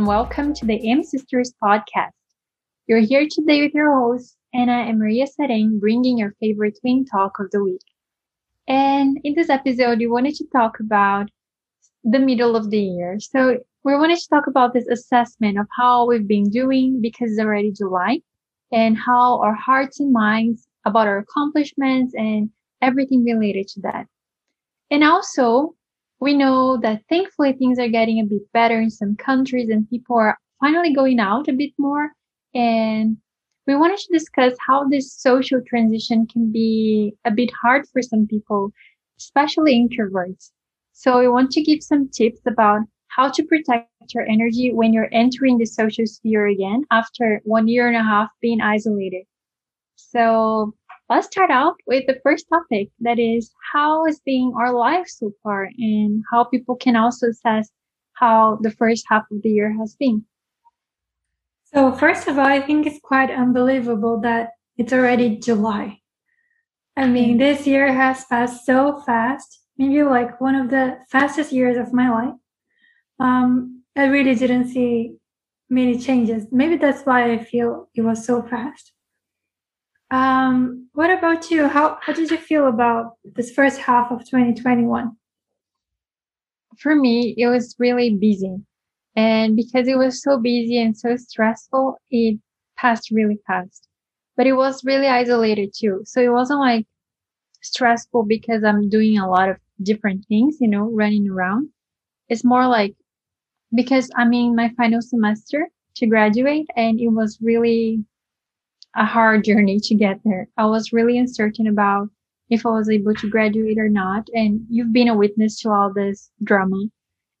And welcome to the M Sisters podcast. You're here today with your host, Anna and Maria Sereng, bringing your favorite twin talk of the week. And in this episode, we wanted to talk about the middle of the year. So we wanted to talk about this assessment of how we've been doing because it's already July and how our hearts and minds about our accomplishments and everything related to that. And also, we know that thankfully things are getting a bit better in some countries and people are finally going out a bit more. And we wanted to discuss how this social transition can be a bit hard for some people, especially introverts. So we want to give some tips about how to protect your energy when you're entering the social sphere again after one year and a half being isolated. So let's start out with the first topic that is how is being our life so far and how people can also assess how the first half of the year has been. So first of all, I think it's quite unbelievable that it's already July. I mean, mm. this year has passed so fast maybe like one of the fastest years of my life. Um, I really didn't see many changes. Maybe that's why I feel it was so fast. Um, what about you? How how did you feel about this first half of 2021? For me, it was really busy. And because it was so busy and so stressful, it passed really fast. But it was really isolated too. So it wasn't like stressful because I'm doing a lot of different things, you know, running around. It's more like because I'm in my final semester to graduate and it was really a hard journey to get there. I was really uncertain about if I was able to graduate or not. And you've been a witness to all this drama.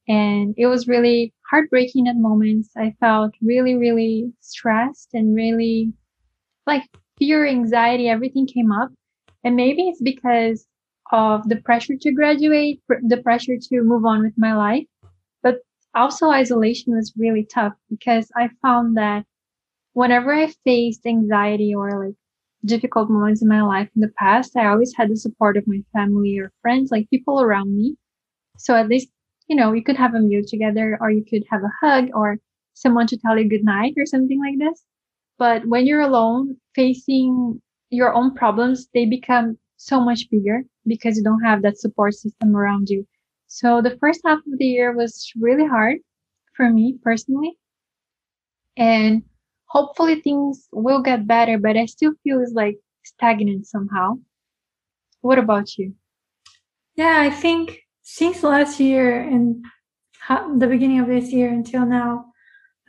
And it was really heartbreaking at moments. I felt really, really stressed and really like fear, anxiety, everything came up. And maybe it's because of the pressure to graduate, the pressure to move on with my life. But also isolation was really tough because I found that whenever I faced anxiety or like difficult moments in my life in the past, I always had the support of my family or friends, like people around me. So at least, you know, you could have a meal together or you could have a hug or someone to tell you good night or something like this. But when you're alone facing your own problems, they become so much bigger because you don't have that support system around you. So the first half of the year was really hard for me personally. And hopefully things will get better, but I still feel it's like stagnant somehow. What about you? Yeah, I think since last year and the beginning of this year until now,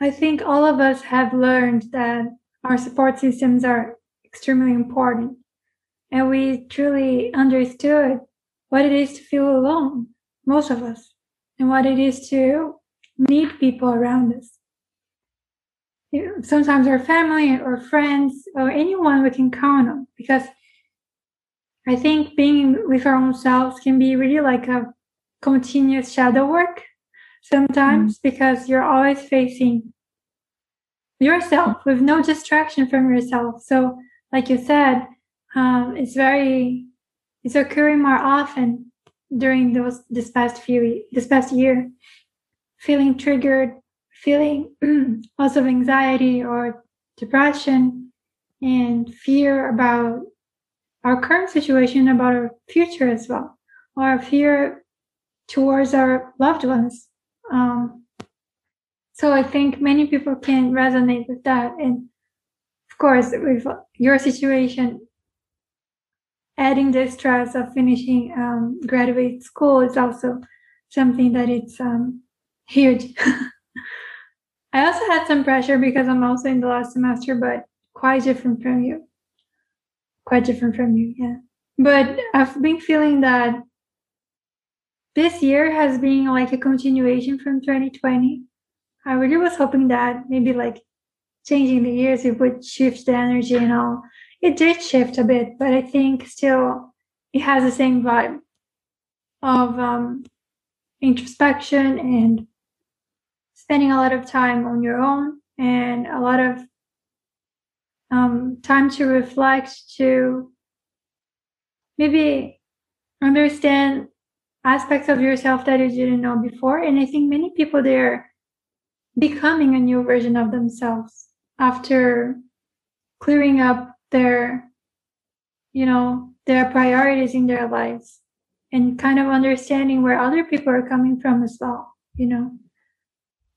I think all of us have learned that our support systems are extremely important and we truly understood what it is to feel alone, most of us, and what it is to need people around us. Sometimes our family or friends or anyone we can count on, because I think being with our own selves can be really like a continuous shadow work sometimes mm-hmm. because you're always facing yourself with no distraction from yourself. So, like you said, um, it's very it's occurring more often during those this past few this past year feeling triggered feeling lots of anxiety or depression and fear about our current situation about our future as well or fear towards our loved ones um, so i think many people can resonate with that and of course with your situation adding the stress of finishing um, graduate school is also something that it's um, huge. I also had some pressure because I'm also in the last semester, but quite different from you. Quite different from you, yeah. But I've been feeling that this year has been like a continuation from 2020. I really was hoping that maybe like changing the years it would shift the energy and all it did shift a bit, but I think still it has the same vibe of um, introspection and spending a lot of time on your own and a lot of um, time to reflect, to maybe understand aspects of yourself that you didn't know before. And I think many people they're becoming a new version of themselves after clearing up their, you know, their priorities in their lives and kind of understanding where other people are coming from as well, you know,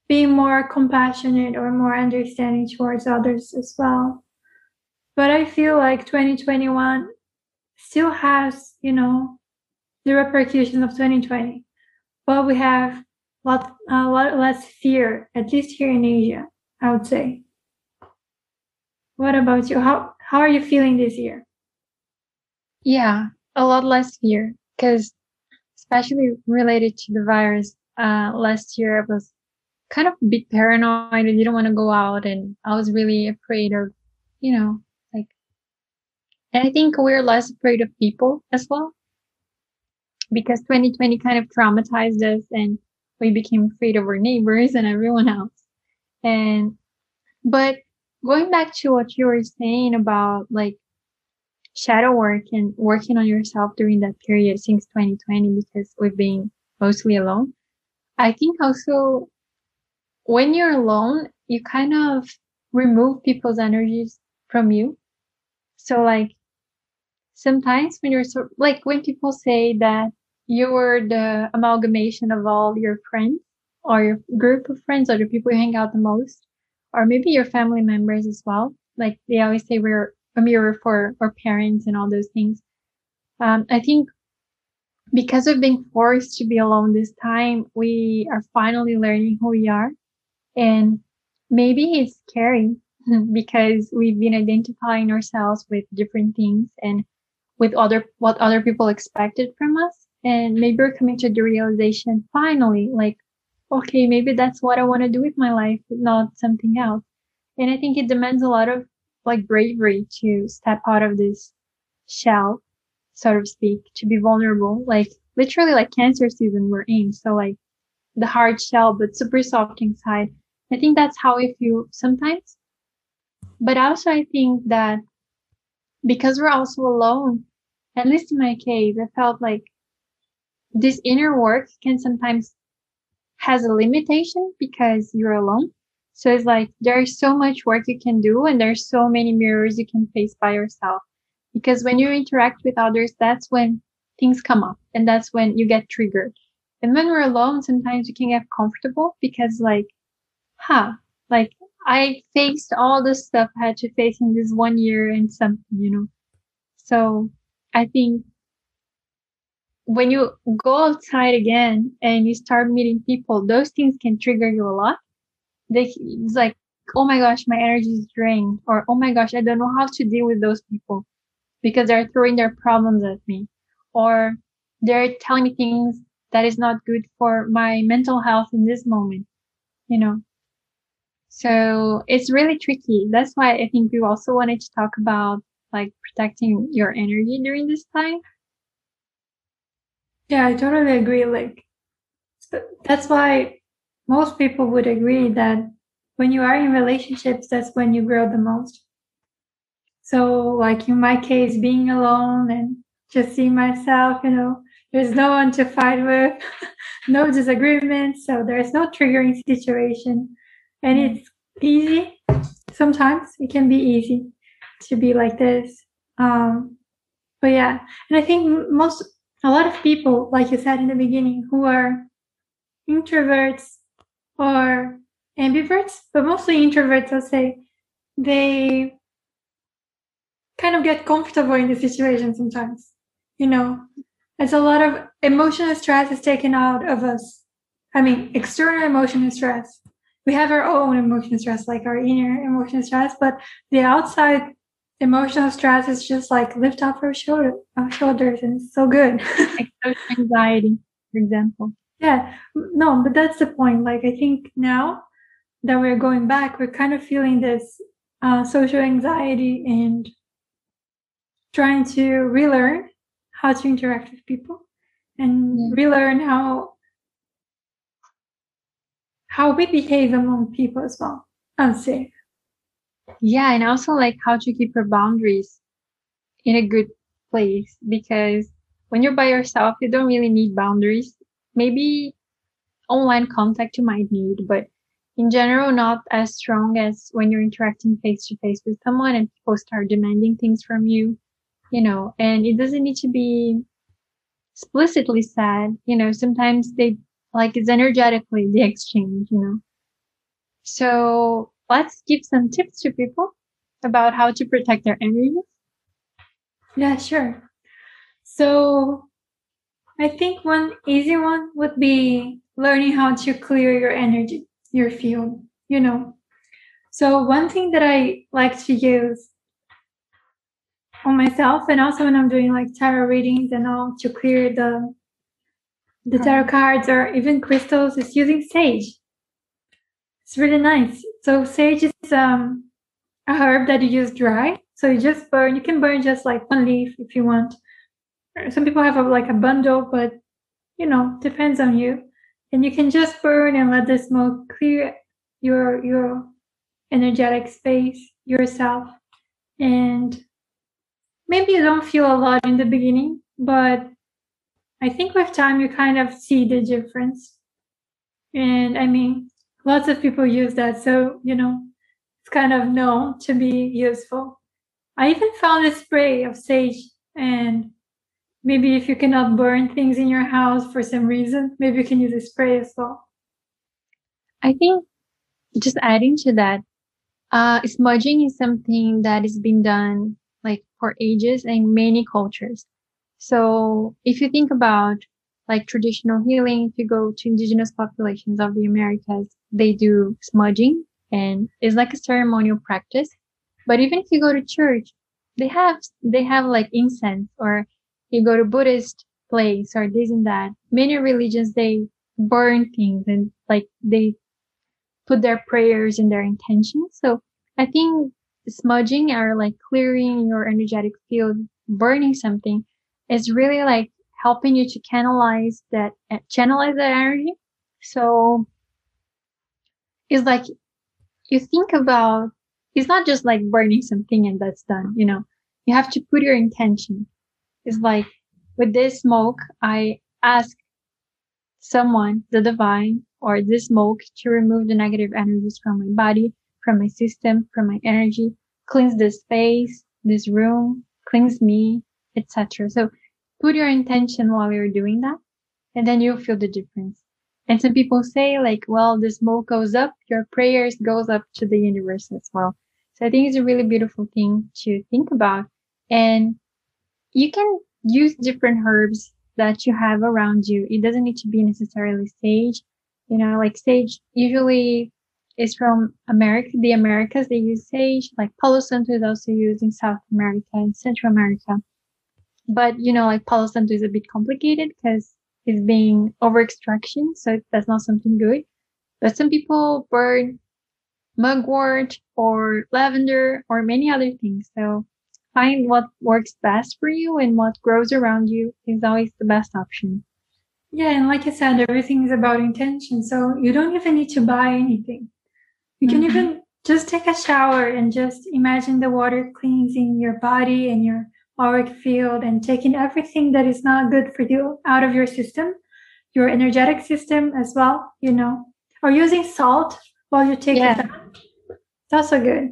being more compassionate or more understanding towards others as well. But I feel like 2021 still has, you know, the repercussions of 2020, but we have lot, a lot less fear, at least here in Asia, I would say. What about you? How how are you feeling this year? Yeah, a lot less fear because especially related to the virus, uh, last year I was kind of a bit paranoid. I didn't want to go out and I was really afraid of, you know, like, and I think we're less afraid of people as well because 2020 kind of traumatized us and we became afraid of our neighbors and everyone else. And, but going back to what you were saying about like shadow work and working on yourself during that period since 2020 because we've been mostly alone. I think also when you're alone, you kind of remove people's energies from you. So like sometimes when you're so like when people say that you're the amalgamation of all your friends or your group of friends or the people you hang out the most, or maybe your family members as well. Like they always say we're a mirror for our parents and all those things. Um, I think because of being forced to be alone this time, we are finally learning who we are. And maybe it's scary because we've been identifying ourselves with different things and with other, what other people expected from us. And maybe we're coming to the realization finally, like, okay, maybe that's what I want to do with my life, not something else. And I think it demands a lot of like bravery to step out of this shell, so to speak, to be vulnerable, like literally like cancer season we're in. So like the hard shell, but super soft inside. I think that's how I feel sometimes. But also I think that because we're also alone, at least in my case, I felt like this inner work can sometimes has a limitation because you're alone. So it's like there's so much work you can do and there's so many mirrors you can face by yourself. Because when you interact with others, that's when things come up and that's when you get triggered. And when we're alone, sometimes we can get comfortable because like, huh, like I faced all the stuff I had to face in this one year and something, you know. So I think when you go outside again and you start meeting people, those things can trigger you a lot. They it's like oh my gosh my energy is drained or oh my gosh i don't know how to deal with those people because they're throwing their problems at me or they're telling me things that is not good for my mental health in this moment you know so it's really tricky that's why i think we also wanted to talk about like protecting your energy during this time yeah i totally agree like that's why most people would agree that when you are in relationships, that's when you grow the most. So, like in my case, being alone and just seeing myself, you know, there's no one to fight with, no disagreements. So there's no triggering situation. And it's easy. Sometimes it can be easy to be like this. Um, but yeah, and I think most, a lot of people, like you said in the beginning, who are introverts or ambiverts, but mostly introverts, I'll say, they kind of get comfortable in the situation sometimes. You know, as a lot of emotional stress is taken out of us. I mean, external emotional stress. We have our own emotional stress, like our inner emotional stress, but the outside emotional stress is just like lift off our shoulder, our shoulders, and it's so good. like anxiety, for example. Yeah, no, but that's the point. Like, I think now that we're going back, we're kind of feeling this uh, social anxiety and trying to relearn how to interact with people and yeah. relearn how how we behave among people as well. Say. Yeah, and also like how to keep your boundaries in a good place because when you're by yourself, you don't really need boundaries maybe online contact you might need, but in general not as strong as when you're interacting face to face with someone and people start demanding things from you, you know, and it doesn't need to be explicitly said, you know, sometimes they like it's energetically the exchange, you know. So let's give some tips to people about how to protect their energy. Yeah, sure. So I think one easy one would be learning how to clear your energy, your field, you know. So one thing that I like to use on myself and also when I'm doing like tarot readings and all to clear the the tarot cards or even crystals is using sage. It's really nice. So sage is um a herb that you use dry. So you just burn. You can burn just like one leaf if you want. Some people have a, like a bundle, but you know, depends on you. And you can just burn and let the smoke clear your your energetic space, yourself. And maybe you don't feel a lot in the beginning, but I think with time you kind of see the difference. And I mean, lots of people use that. So, you know, it's kind of known to be useful. I even found a spray of sage and maybe if you cannot burn things in your house for some reason, maybe you can use a spray as well. I think just adding to that, uh, smudging is something that has been done like for ages in many cultures. So if you think about like traditional healing, if you go to indigenous populations of the Americas, they do smudging and it's like a ceremonial practice. But even if you go to church, they have, they have like incense or you go to Buddhist place or this and that. Many religions, they burn things and like they put their prayers and their intentions. So I think smudging or like clearing your energetic field, burning something is really like helping you to canalize that, eh, channelize that energy. So it's like you think about, it's not just like burning something and that's done, you know, you have to put your intention. It's like with this smoke, I ask someone, the divine or this smoke to remove the negative energies from my body, from my system, from my energy, cleanse this space, this room, cleanse me, etc. So put your intention while you're doing that and then you'll feel the difference. And some people say like, well, the smoke goes up, your prayers goes up to the universe as well. So I think it's a really beautiful thing to think about. And you can use different herbs that you have around you. It doesn't need to be necessarily sage. You know, like sage usually is from America, the Americas. They use sage, like Palo Santo is also used in South America and Central America. But, you know, like Palo Santo is a bit complicated because it's being over extraction. So that's not something good. But some people burn mugwort or lavender or many other things. So find what works best for you and what grows around you is always the best option. Yeah, and like I said, everything is about intention. So you don't even need to buy anything. You can mm-hmm. even just take a shower and just imagine the water cleansing your body and your auric field and taking everything that is not good for you out of your system, your energetic system as well, you know, or using salt while you take yeah. it. It's also good.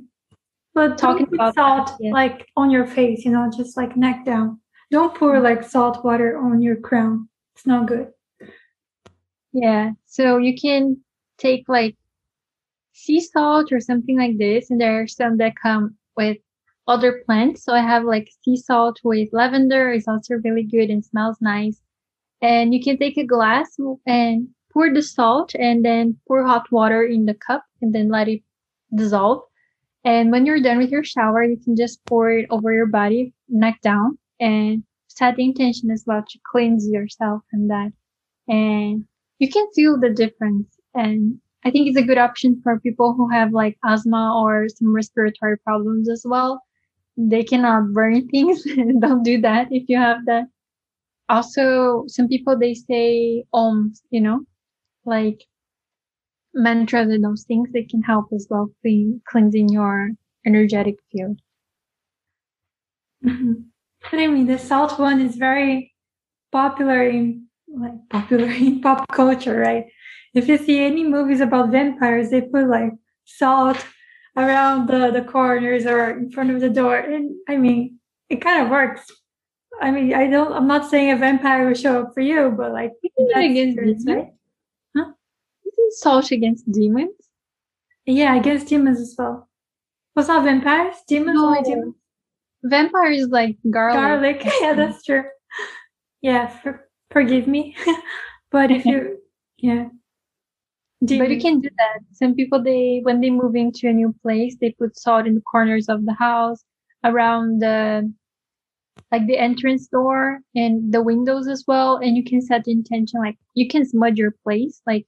But talking about salt that, yeah. like on your face, you know, just like neck down. Don't pour mm-hmm. like salt water on your crown. It's not good. Yeah. So you can take like sea salt or something like this. And there are some that come with other plants. So I have like sea salt with lavender. It's also really good and smells nice. And you can take a glass and pour the salt and then pour hot water in the cup and then let it dissolve. And when you're done with your shower, you can just pour it over your body, neck down, and set the intention as well to cleanse yourself from that. And you can feel the difference. And I think it's a good option for people who have like asthma or some respiratory problems as well. They cannot burn things. Don't do that if you have that. Also, some people they say ohms, you know, like mantras and those things. They can help as well clean, cleansing your energetic field. Mm-hmm. I mean, the salt one is very popular in like popular in pop culture, right? if you see any movies about vampires, they put like salt around the, the corners or in front of the door. And I mean, it kind of works. I mean, I don't, I'm not saying a vampire will show up for you, but like, that's against demons, right? Huh? Isn't salt against demons? Yeah, against demons as well. Was not vampires? Demons no. only demons? Vampires like garlic. Garlic. yeah, that's true. Yeah, for, forgive me. but if you, yeah. Do but you can do that. Some people, they when they move into a new place, they put salt in the corners of the house, around the like the entrance door and the windows as well. And you can set the intention, like you can smudge your place, like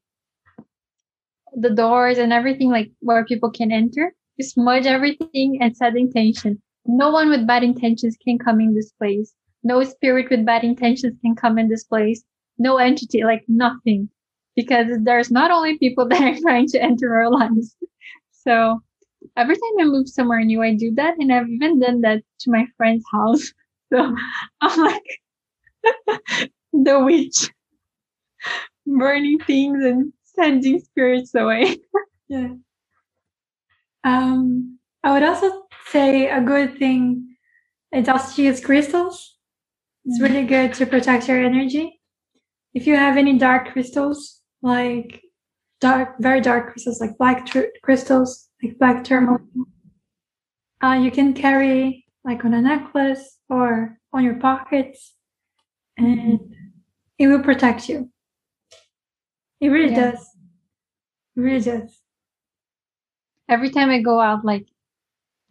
the doors and everything, like where people can enter. You smudge everything and set the intention. No one with bad intentions can come in this place. No spirit with bad intentions can come in this place. No entity, like nothing. Because there's not only people that are trying to enter our lives. So every time I move somewhere new, I do that. And I've even done that to my friend's house. So I'm like the witch burning things and sending spirits away. yeah. Um, I would also say a good thing is also to use crystals. It's really good to protect your energy. If you have any dark crystals, like dark, very dark crystals, like black tr- crystals, like black tourmaline, uh, you can carry like on a necklace or on your pockets, and it will protect you. It really yeah. does. It really does. Every time I go out, like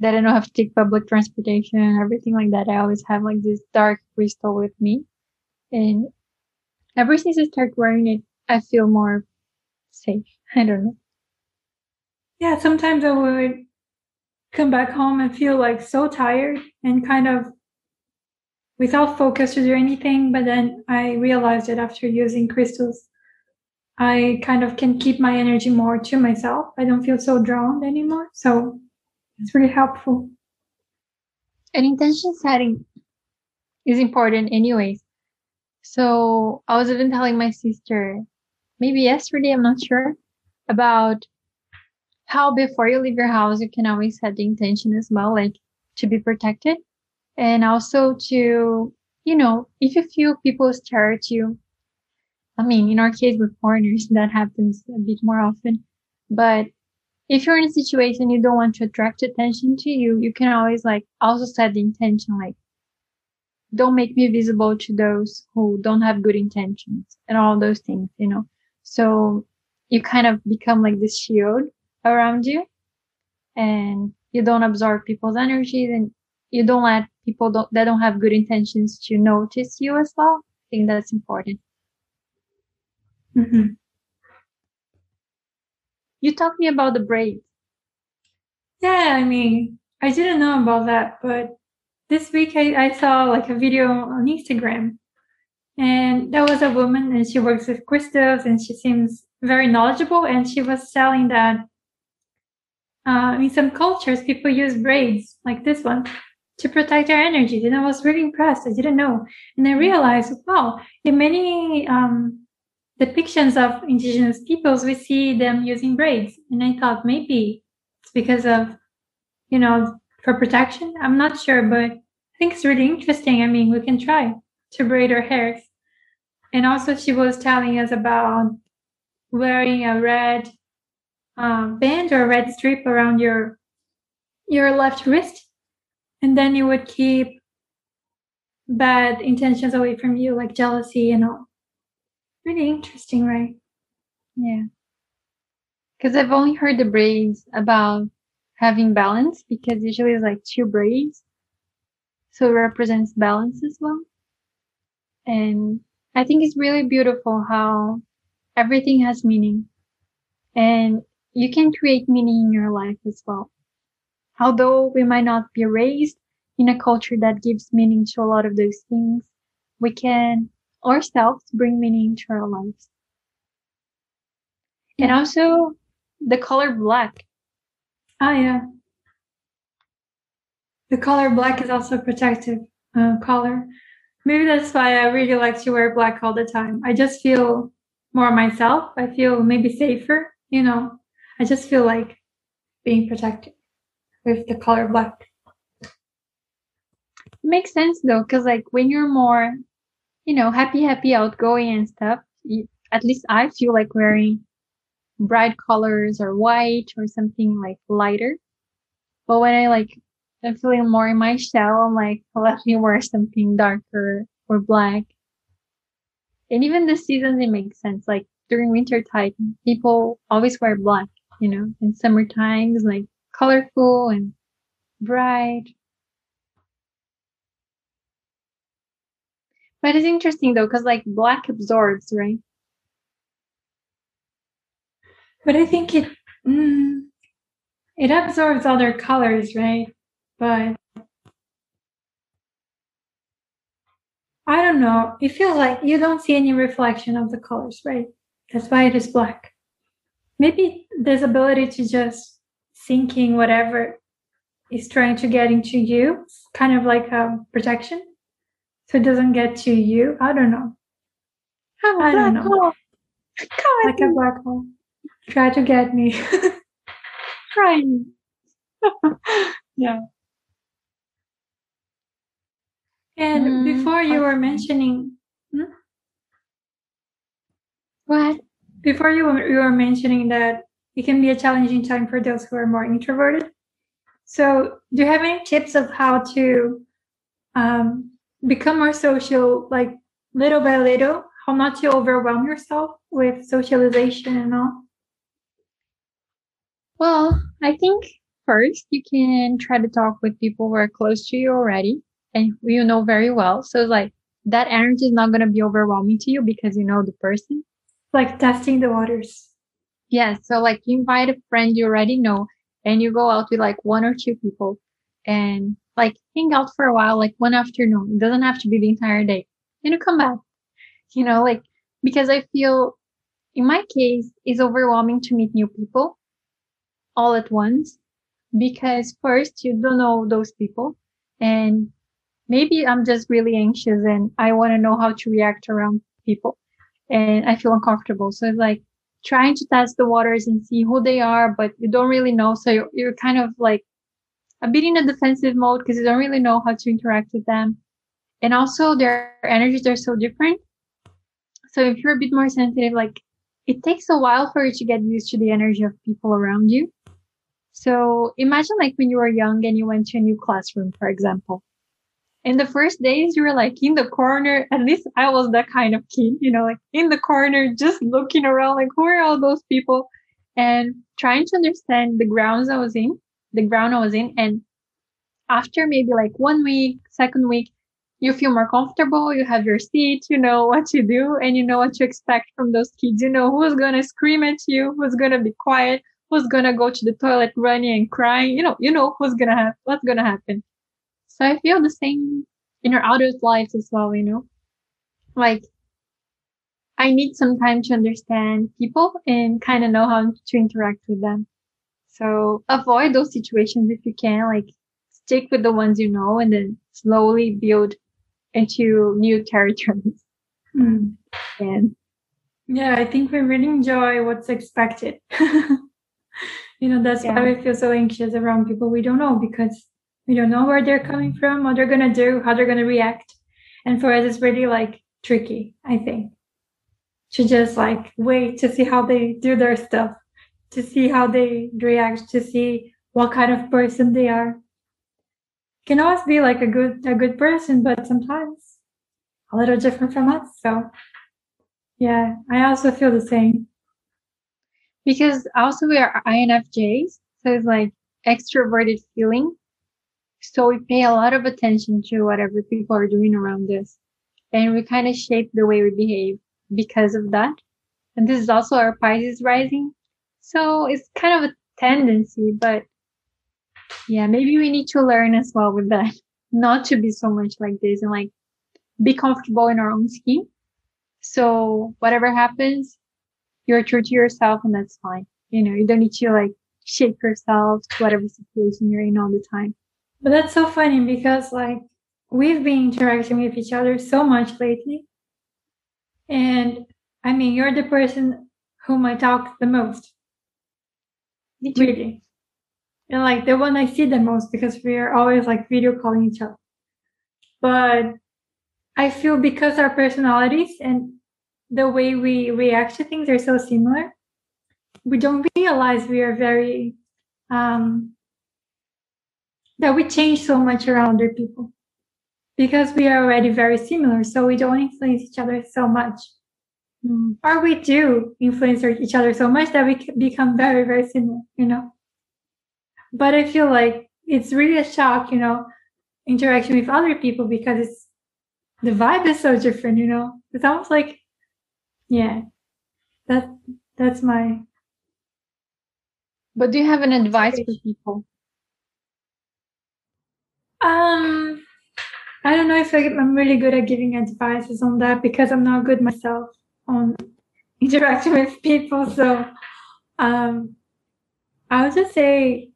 that I don't have to take public transportation and everything like that. I always have like this dark crystal with me. And ever since I started wearing it, I feel more safe. I don't know. Yeah, sometimes I would come back home and feel like so tired and kind of without focus to do anything. But then I realized that after using crystals, I kind of can keep my energy more to myself. I don't feel so drowned anymore. So it's really helpful. And intention setting is important anyways. So I was even telling my sister, maybe yesterday, I'm not sure, about how before you leave your house, you can always set the intention as well, like to be protected. And also to, you know, if you feel people stare at you, I mean, in our case with foreigners, that happens a bit more often, but if you're in a situation you don't want to attract attention to you, you can always like also set the intention like, don't make me visible to those who don't have good intentions and all those things, you know. So you kind of become like this shield around you and you don't absorb people's energies and you don't let people don't, that don't have good intentions to notice you as well. I think that's important. Mm-hmm. You talked me about the braids. Yeah, I mean, I didn't know about that, but this week I, I saw like a video on Instagram and that was a woman and she works with crystals and she seems very knowledgeable and she was telling that uh, in some cultures people use braids like this one to protect their energies and i was really impressed i didn't know and i realized wow in many um, depictions of indigenous peoples, we see them using braids. And I thought maybe it's because of, you know, for protection. I'm not sure, but I think it's really interesting. I mean, we can try to braid her hairs. And also, she was telling us about wearing a red um, band or red strip around your your left wrist, and then you would keep bad intentions away from you, like jealousy and all. Really interesting, right? Yeah. Because I've only heard the braids about having balance because usually it's like two braids. So it represents balance as well. And I think it's really beautiful how everything has meaning and you can create meaning in your life as well. Although we might not be raised in a culture that gives meaning to a lot of those things, we can ourselves bring meaning to our lives. Yeah. And also the color black. Ah, yeah. The color black is also a protective uh, color. Maybe that's why I really like to wear black all the time. I just feel more myself. I feel maybe safer, you know. I just feel like being protected with the color black. Makes sense though, because like when you're more, you know, happy, happy, outgoing and stuff, you, at least I feel like wearing bright colors or white or something like lighter. But when I like, I'm feeling more in my shell, I'm like, let me wear something darker or black. And even the seasons, it makes sense. Like during winter time, people always wear black, you know, in summer times, like colorful and bright. But it's interesting though, because like black absorbs, right? But I think it mm, it absorbs other colors, right? But I don't know. It feels like you don't see any reflection of the colors, right? That's why it is black. Maybe this ability to just thinking whatever is trying to get into you, kind of like a protection so it doesn't get to you. I don't know. I don't know. hole. God, Like a black hole. Try to get me. crying. yeah. And Mm, before you were mentioning, hmm? What? before you were, you were mentioning that it can be a challenging time for those who are more introverted. So, do you have any tips of how to um, become more social, like little by little? How not to overwhelm yourself with socialization and all? Well, I think first you can try to talk with people who are close to you already and you know very well. So it's like that energy is not going to be overwhelming to you because you know the person. Like testing the waters. Yeah. So like you invite a friend you already know and you go out with like one or two people and like hang out for a while, like one afternoon. It doesn't have to be the entire day. And you come back, you know, like because I feel in my case it's overwhelming to meet new people all at once because first you don't know those people and maybe I'm just really anxious and I want to know how to react around people and I feel uncomfortable. So it's like trying to test the waters and see who they are, but you don't really know. So you're, you're kind of like a bit in a defensive mode because you don't really know how to interact with them. And also their energies are so different. So if you're a bit more sensitive, like it takes a while for you to get used to the energy of people around you. So imagine like when you were young and you went to a new classroom, for example. In the first days, you were like in the corner. At least I was that kind of kid, you know, like in the corner, just looking around, like who are all those people, and trying to understand the grounds I was in, the ground I was in. And after maybe like one week, second week, you feel more comfortable. You have your seat. You know what to do, and you know what to expect from those kids. You know who's gonna scream at you, who's gonna be quiet, who's gonna go to the toilet running and crying. You know, you know who's gonna have what's gonna happen. So I feel the same in our adult lives as well, you know? Like, I need some time to understand people and kind of know how to interact with them. So avoid those situations if you can, like stick with the ones you know and then slowly build into new territories. Hmm. And Yeah, I think we really enjoy what's expected. you know, that's Yeah. why we feel so anxious around people we don't know because we don't know where they're coming from, what they're gonna do, how they're gonna react. And for us, it's really like tricky, I think, to just like wait to see how they do their stuff, to see how they react, to see what kind of person they are. Can always be like a good a good person, but sometimes a little different from us. So yeah, I also feel the same. because also we are INFJs, so it's like extroverted feeling. So we pay a lot of attention to whatever people are doing around us. And we kind of shape the way we behave because of that. And this is also our Pisces rising. So it's kind of a tendency, but yeah, maybe we need to learn as well with that. Not to be so much like this and like be comfortable in our own skin. So whatever happens, you're true to yourself and that's fine. You know, you don't need to like shape yourself to whatever situation you're in all the time. But that's so funny because like we've been interacting with each other so much lately. And I mean, you're the person whom I talk the most. Really. And like the one I see the most because we are always like video calling each other. But I feel because our personalities and the way we react to things are so similar, we don't realize we are very um that we change so much around other people. Because we are already very similar so we don't influence each other so much. Mm. or we do influence each other so much that we become very very similar you know? But i feel like it's really a shock you know interaction with other people because it's the vibe is so different you know? It's almost like yeah that that's my but do you have an advice for people um I don't know if I'm really good at giving advices on that because I'm not good myself on interacting with people. So um, I would just say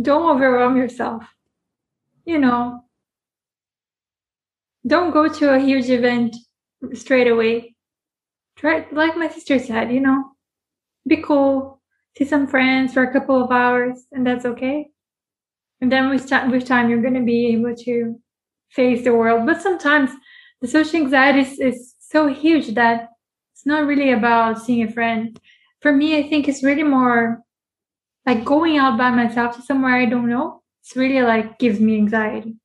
don't overwhelm yourself. You know, don't go to a huge event straight away. Try, like my sister said, you know, be cool, see some friends for a couple of hours, and that's okay. And then with time, with time, you're going to be able to face the world. But sometimes the social anxiety is, is so huge that it's not really about seeing a friend. For me, I think it's really more like going out by myself to somewhere I don't know. It's really like gives me anxiety.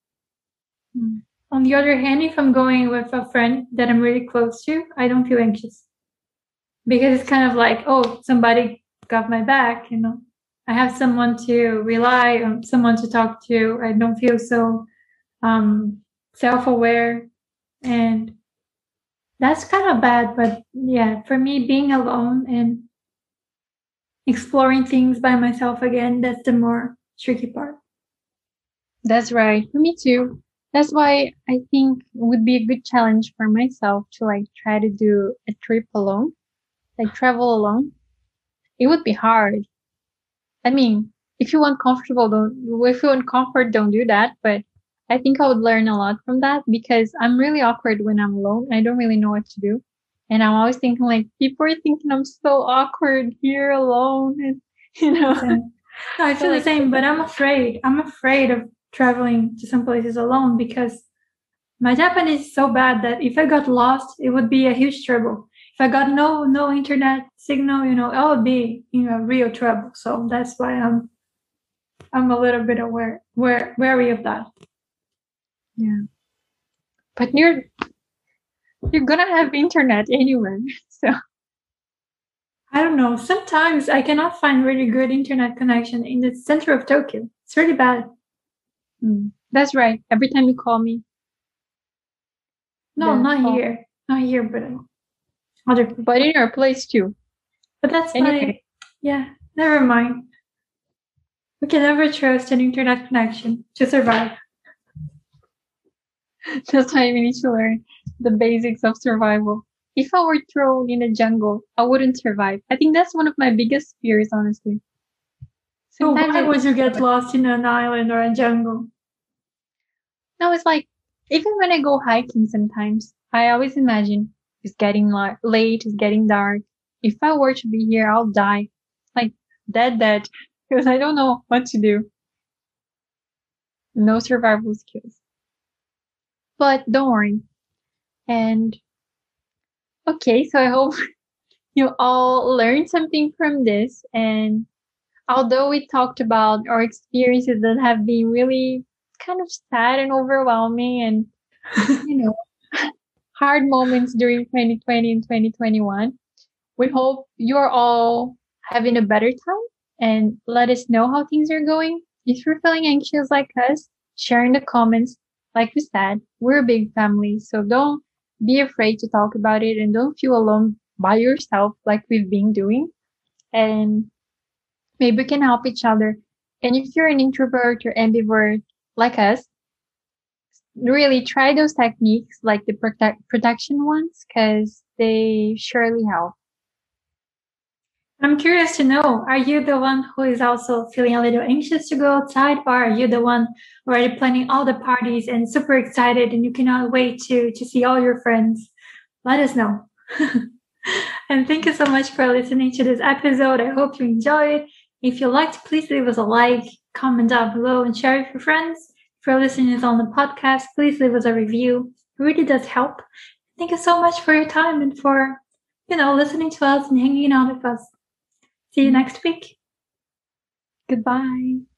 Mm. On the other hand, if I'm going with a friend that I'm really close to, I don't feel anxious because it's kind of like, oh, somebody got my back, you know. I have someone to rely on, someone to talk to. I don't feel so um, self-aware. And that's kind of bad but yeah for me being alone and exploring things by myself again that's the more tricky part. That's right. For me too. That's why i think it would be a good challenge for myself to like try to do a trip alone like travel alone. It would be hard i mean if you want comfortable don't if you want comfort don't do that but I think I would learn a lot from that because I'm really awkward when I'm alone. I don't really know what to do. And I'm always thinking like people are thinking I'm so awkward here alone and you know. no, I feel the same, but I'm afraid. I'm afraid of traveling to some places alone because my Japanese is so bad that if I got lost, it would be a huge trouble. If I got no no internet signal, you know, I'll be in a real trouble. So that's why I'm I'm a little bit aware, where, wary of that. Yeah. But you're you're gonna have internet anywhere. So I don't know. Sometimes I cannot find really good internet connection in the center of Tokyo. It's really bad. Mm, that's right. Every time you call me. No, not call. here. Not here, but other But in your place too. But that's my yeah, never mind. We can never trust an internet connection to survive. That's why we need to learn the basics of survival. If I were thrown in a jungle, I wouldn't survive. I think that's one of my biggest fears, honestly. So why I would you get lost in an island or a jungle? No, it's like even when I go hiking, sometimes I always imagine it's getting late, it's getting dark. If I were to be here, I'll die, like dead, dead, because I don't know what to do. No survival skills. But don't worry. And okay, so I hope you all learned something from this. And although we talked about our experiences that have been really kind of sad and overwhelming and, you know, hard moments during 2020 and 2021, we hope you're all having a better time and let us know how things are going. If you're feeling anxious like us, share in the comments like we said, we're a big family, so don't be afraid to talk about it and don't feel alone by yourself like we've been doing. And maybe we can help each other. And if you're an introvert or ambivert like us, really try those techniques like the protect protection ones because they surely help. I'm curious to know, are you the one who is also feeling a little anxious to go outside or are you the one already planning all the parties and super excited and you cannot wait to, to see all your friends? Let us know. And thank you so much for listening to this episode. I hope you enjoyed. If you liked, please leave us a like, comment down below, and share with your friends. If you're listening on the podcast, please leave us a review. It really does help. Thank you so much for your time and for, you know, listening to us and hanging out with us. See you next week. Goodbye.